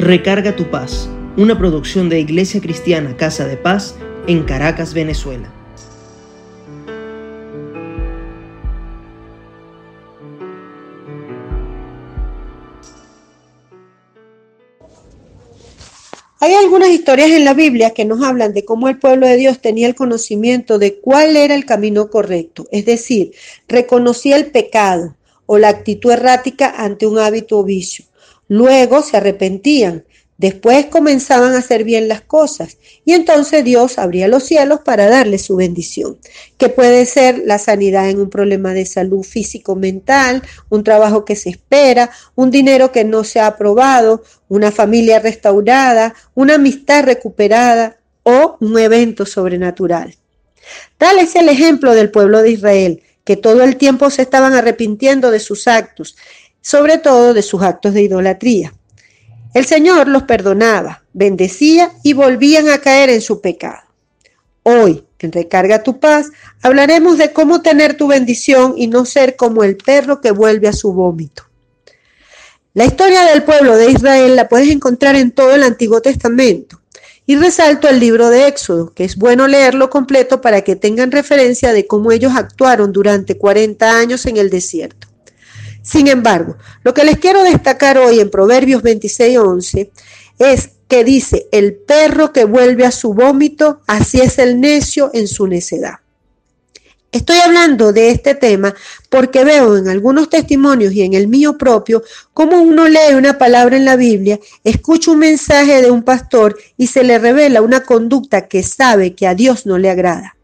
Recarga tu paz, una producción de Iglesia Cristiana Casa de Paz en Caracas, Venezuela. Hay algunas historias en la Biblia que nos hablan de cómo el pueblo de Dios tenía el conocimiento de cuál era el camino correcto, es decir, reconocía el pecado o la actitud errática ante un hábito o vicio. Luego se arrepentían, después comenzaban a hacer bien las cosas y entonces Dios abría los cielos para darle su bendición, que puede ser la sanidad en un problema de salud físico-mental, un trabajo que se espera, un dinero que no se ha aprobado, una familia restaurada, una amistad recuperada o un evento sobrenatural. Tal es el ejemplo del pueblo de Israel, que todo el tiempo se estaban arrepintiendo de sus actos sobre todo de sus actos de idolatría. El Señor los perdonaba, bendecía y volvían a caer en su pecado. Hoy, en Recarga tu paz, hablaremos de cómo tener tu bendición y no ser como el perro que vuelve a su vómito. La historia del pueblo de Israel la puedes encontrar en todo el Antiguo Testamento. Y resalto el libro de Éxodo, que es bueno leerlo completo para que tengan referencia de cómo ellos actuaron durante 40 años en el desierto. Sin embargo, lo que les quiero destacar hoy en Proverbios 26:11 es que dice, el perro que vuelve a su vómito, así es el necio en su necedad. Estoy hablando de este tema porque veo en algunos testimonios y en el mío propio cómo uno lee una palabra en la Biblia, escucha un mensaje de un pastor y se le revela una conducta que sabe que a Dios no le agrada.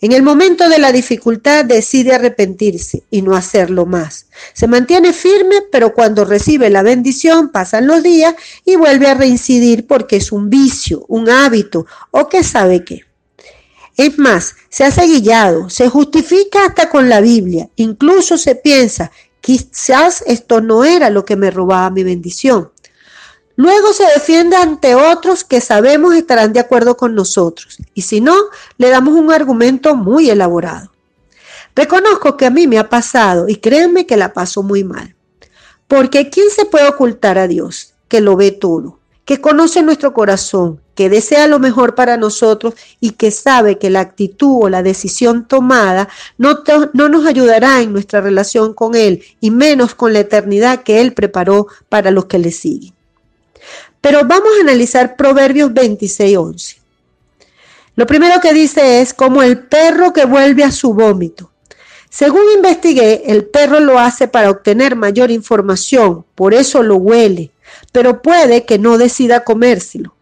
En el momento de la dificultad decide arrepentirse y no hacerlo más. Se mantiene firme, pero cuando recibe la bendición pasan los días y vuelve a reincidir porque es un vicio, un hábito o que sabe qué. Es más, se hace guillado, se justifica hasta con la Biblia, incluso se piensa, quizás esto no era lo que me robaba mi bendición. Luego se defiende ante otros que sabemos estarán de acuerdo con nosotros. Y si no, le damos un argumento muy elaborado. Reconozco que a mí me ha pasado y créanme que la paso muy mal. Porque ¿quién se puede ocultar a Dios? Que lo ve todo, que conoce nuestro corazón, que desea lo mejor para nosotros y que sabe que la actitud o la decisión tomada no, no nos ayudará en nuestra relación con Él y menos con la eternidad que Él preparó para los que le siguen. Pero vamos a analizar Proverbios 26:11. Lo primero que dice es como el perro que vuelve a su vómito. Según investigué, el perro lo hace para obtener mayor información, por eso lo huele, pero puede que no decida comérselo.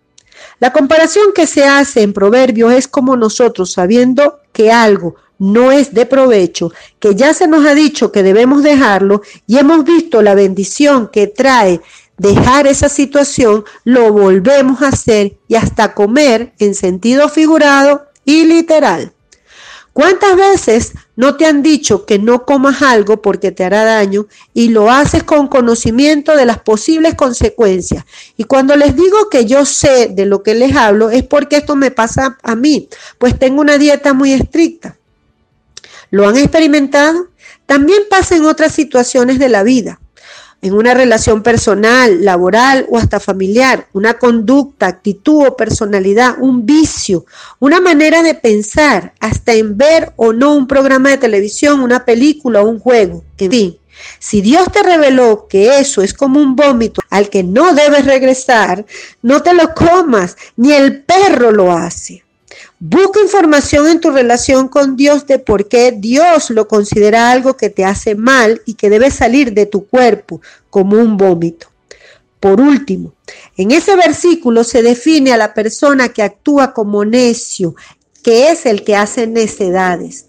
La comparación que se hace en Proverbios es como nosotros, sabiendo que algo no es de provecho, que ya se nos ha dicho que debemos dejarlo y hemos visto la bendición que trae dejar esa situación, lo volvemos a hacer y hasta comer en sentido figurado y literal. ¿Cuántas veces no te han dicho que no comas algo porque te hará daño y lo haces con conocimiento de las posibles consecuencias? Y cuando les digo que yo sé de lo que les hablo es porque esto me pasa a mí, pues tengo una dieta muy estricta. ¿Lo han experimentado? También pasa en otras situaciones de la vida en una relación personal, laboral o hasta familiar, una conducta, actitud o personalidad, un vicio, una manera de pensar, hasta en ver o no un programa de televisión, una película o un juego, en fin. Si Dios te reveló que eso es como un vómito al que no debes regresar, no te lo comas, ni el perro lo hace. Busca información en tu relación con Dios de por qué Dios lo considera algo que te hace mal y que debe salir de tu cuerpo como un vómito. Por último, en ese versículo se define a la persona que actúa como necio, que es el que hace necedades.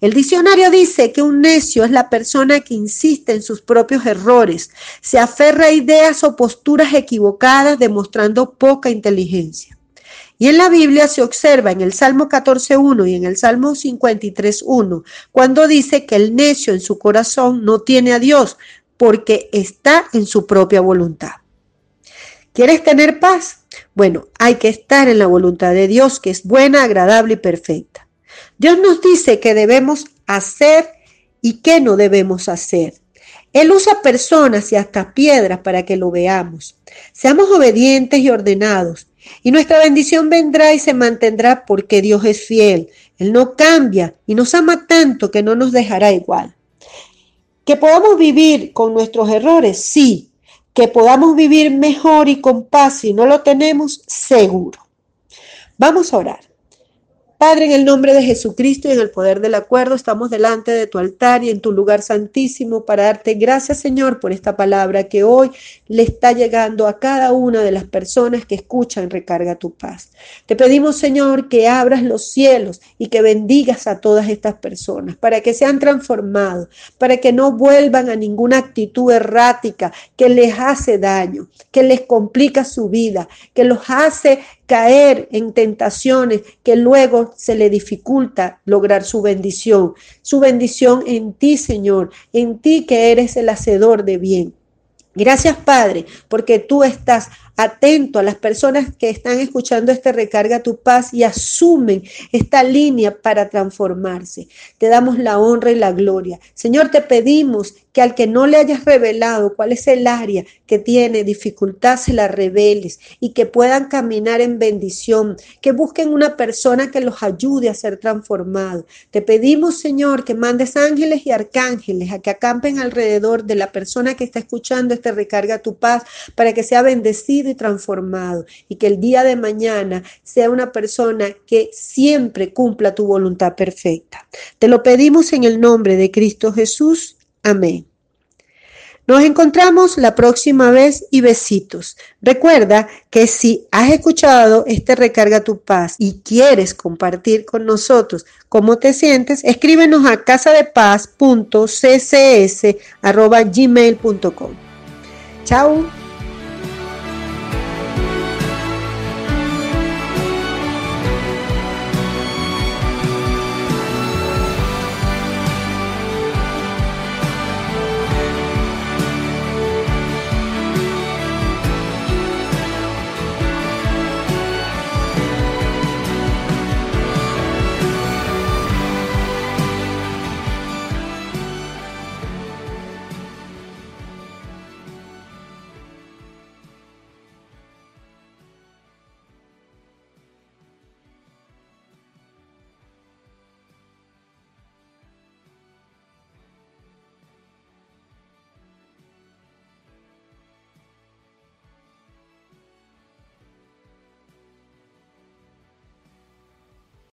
El diccionario dice que un necio es la persona que insiste en sus propios errores, se aferra a ideas o posturas equivocadas demostrando poca inteligencia. Y en la Biblia se observa en el Salmo 14.1 y en el Salmo 53.1, cuando dice que el necio en su corazón no tiene a Dios porque está en su propia voluntad. ¿Quieres tener paz? Bueno, hay que estar en la voluntad de Dios, que es buena, agradable y perfecta. Dios nos dice que debemos hacer y qué no debemos hacer. Él usa personas y hasta piedras para que lo veamos. Seamos obedientes y ordenados, y nuestra bendición vendrá y se mantendrá porque Dios es fiel. Él no cambia y nos ama tanto que no nos dejará igual. Que podamos vivir con nuestros errores, sí. Que podamos vivir mejor y con paz si no lo tenemos, seguro. Vamos a orar. Padre, en el nombre de Jesucristo y en el poder del acuerdo, estamos delante de tu altar y en tu lugar santísimo para darte gracias, Señor, por esta palabra que hoy le está llegando a cada una de las personas que escuchan Recarga tu paz. Te pedimos, Señor, que abras los cielos y que bendigas a todas estas personas para que sean transformados, para que no vuelvan a ninguna actitud errática que les hace daño, que les complica su vida, que los hace caer en tentaciones que luego se le dificulta lograr su bendición. Su bendición en ti, Señor, en ti que eres el hacedor de bien. Gracias, Padre, porque tú estás atento a las personas que están escuchando este recarga tu paz y asumen esta línea para transformarse. Te damos la honra y la gloria. Señor, te pedimos que al que no le hayas revelado cuál es el área que tiene dificultad, se la reveles y que puedan caminar en bendición, que busquen una persona que los ayude a ser transformados. Te pedimos, Señor, que mandes ángeles y arcángeles a que acampen alrededor de la persona que está escuchando este recarga tu paz para que sea bendecido y transformado y que el día de mañana sea una persona que siempre cumpla tu voluntad perfecta. Te lo pedimos en el nombre de Cristo Jesús. Amén. Nos encontramos la próxima vez y besitos. Recuerda que si has escuchado este Recarga tu Paz y quieres compartir con nosotros cómo te sientes, escríbenos a casadepaz.ccs.gmail.com. Chao.